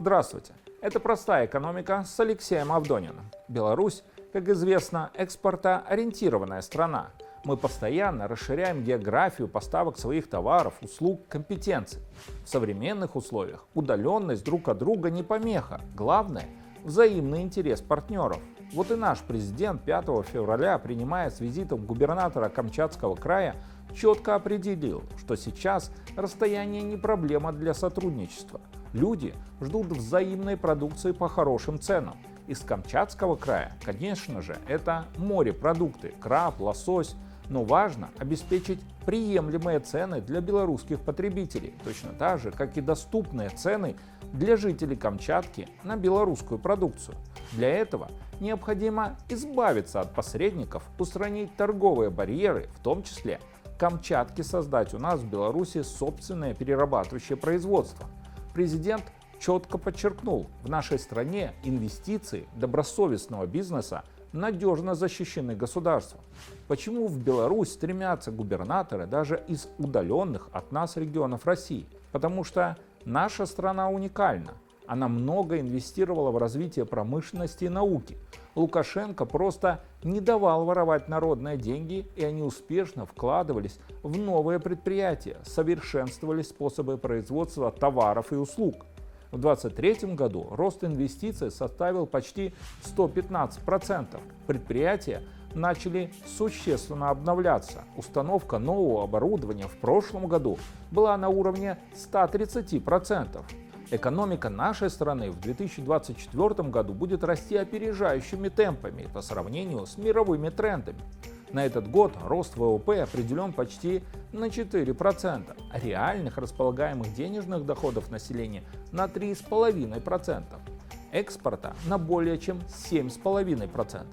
Здравствуйте! Это «Простая экономика» с Алексеем Авдониным. Беларусь, как известно, экспортоориентированная страна. Мы постоянно расширяем географию поставок своих товаров, услуг, компетенций. В современных условиях удаленность друг от друга не помеха. Главное – взаимный интерес партнеров. Вот и наш президент 5 февраля, принимая с визитом губернатора Камчатского края, четко определил, что сейчас расстояние не проблема для сотрудничества. Люди ждут взаимной продукции по хорошим ценам. Из Камчатского края, конечно же, это морепродукты, краб, лосось, но важно обеспечить приемлемые цены для белорусских потребителей, точно так же, как и доступные цены для жителей Камчатки на белорусскую продукцию. Для этого необходимо избавиться от посредников, устранить торговые барьеры, в том числе Камчатке создать у нас в Беларуси собственное перерабатывающее производство. Президент четко подчеркнул, в нашей стране инвестиции добросовестного бизнеса надежно защищены государством. Почему в Беларусь стремятся губернаторы даже из удаленных от нас регионов России? Потому что наша страна уникальна. Она много инвестировала в развитие промышленности и науки. Лукашенко просто не давал воровать народные деньги, и они успешно вкладывались в новые предприятия, совершенствовали способы производства товаров и услуг. В 2023 году рост инвестиций составил почти 115%. Предприятия начали существенно обновляться. Установка нового оборудования в прошлом году была на уровне 130%. Экономика нашей страны в 2024 году будет расти опережающими темпами по сравнению с мировыми трендами. На этот год рост ВВП определен почти на 4%, а реальных располагаемых денежных доходов населения на 3,5%, экспорта на более чем 7,5%.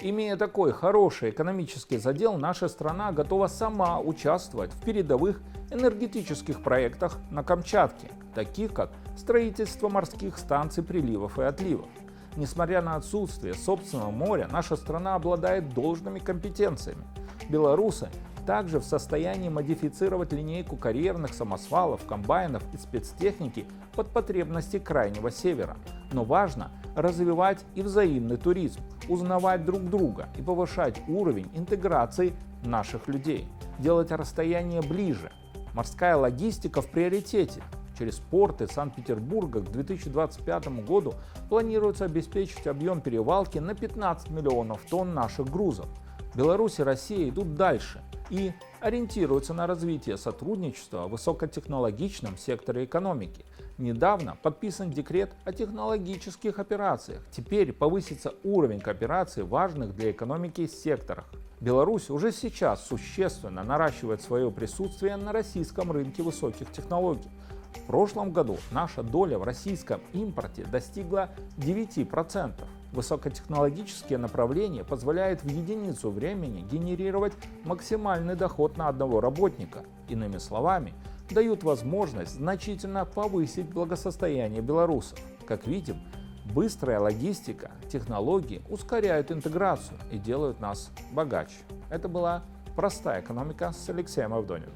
Имея такой хороший экономический задел, наша страна готова сама участвовать в передовых энергетических проектах на Камчатке, таких как строительство морских станций приливов и отливов. Несмотря на отсутствие собственного моря, наша страна обладает должными компетенциями. Белорусы также в состоянии модифицировать линейку карьерных самосвалов, комбайнов и спецтехники под потребности Крайнего Севера. Но важно развивать и взаимный туризм, узнавать друг друга и повышать уровень интеграции наших людей, делать расстояние ближе. Морская логистика в приоритете. Через порты Санкт-Петербурга к 2025 году планируется обеспечить объем перевалки на 15 миллионов тонн наших грузов. Беларусь и Россия идут дальше и ориентируются на развитие сотрудничества в высокотехнологичном секторе экономики. Недавно подписан декрет о технологических операциях. Теперь повысится уровень кооперации важных для экономики секторах. Беларусь уже сейчас существенно наращивает свое присутствие на российском рынке высоких технологий. В прошлом году наша доля в российском импорте достигла 9%. Высокотехнологические направления позвляют в единицу времени генерировать максимальный доход на одного работника. Иными словами, дают возможность значительно повысить благосостояние белорусов. Как видим, быстрая логистика, технологии ускоряют интеграцию и делают нас богаче. Это была «Простая экономика» с Алексеем Авдониным.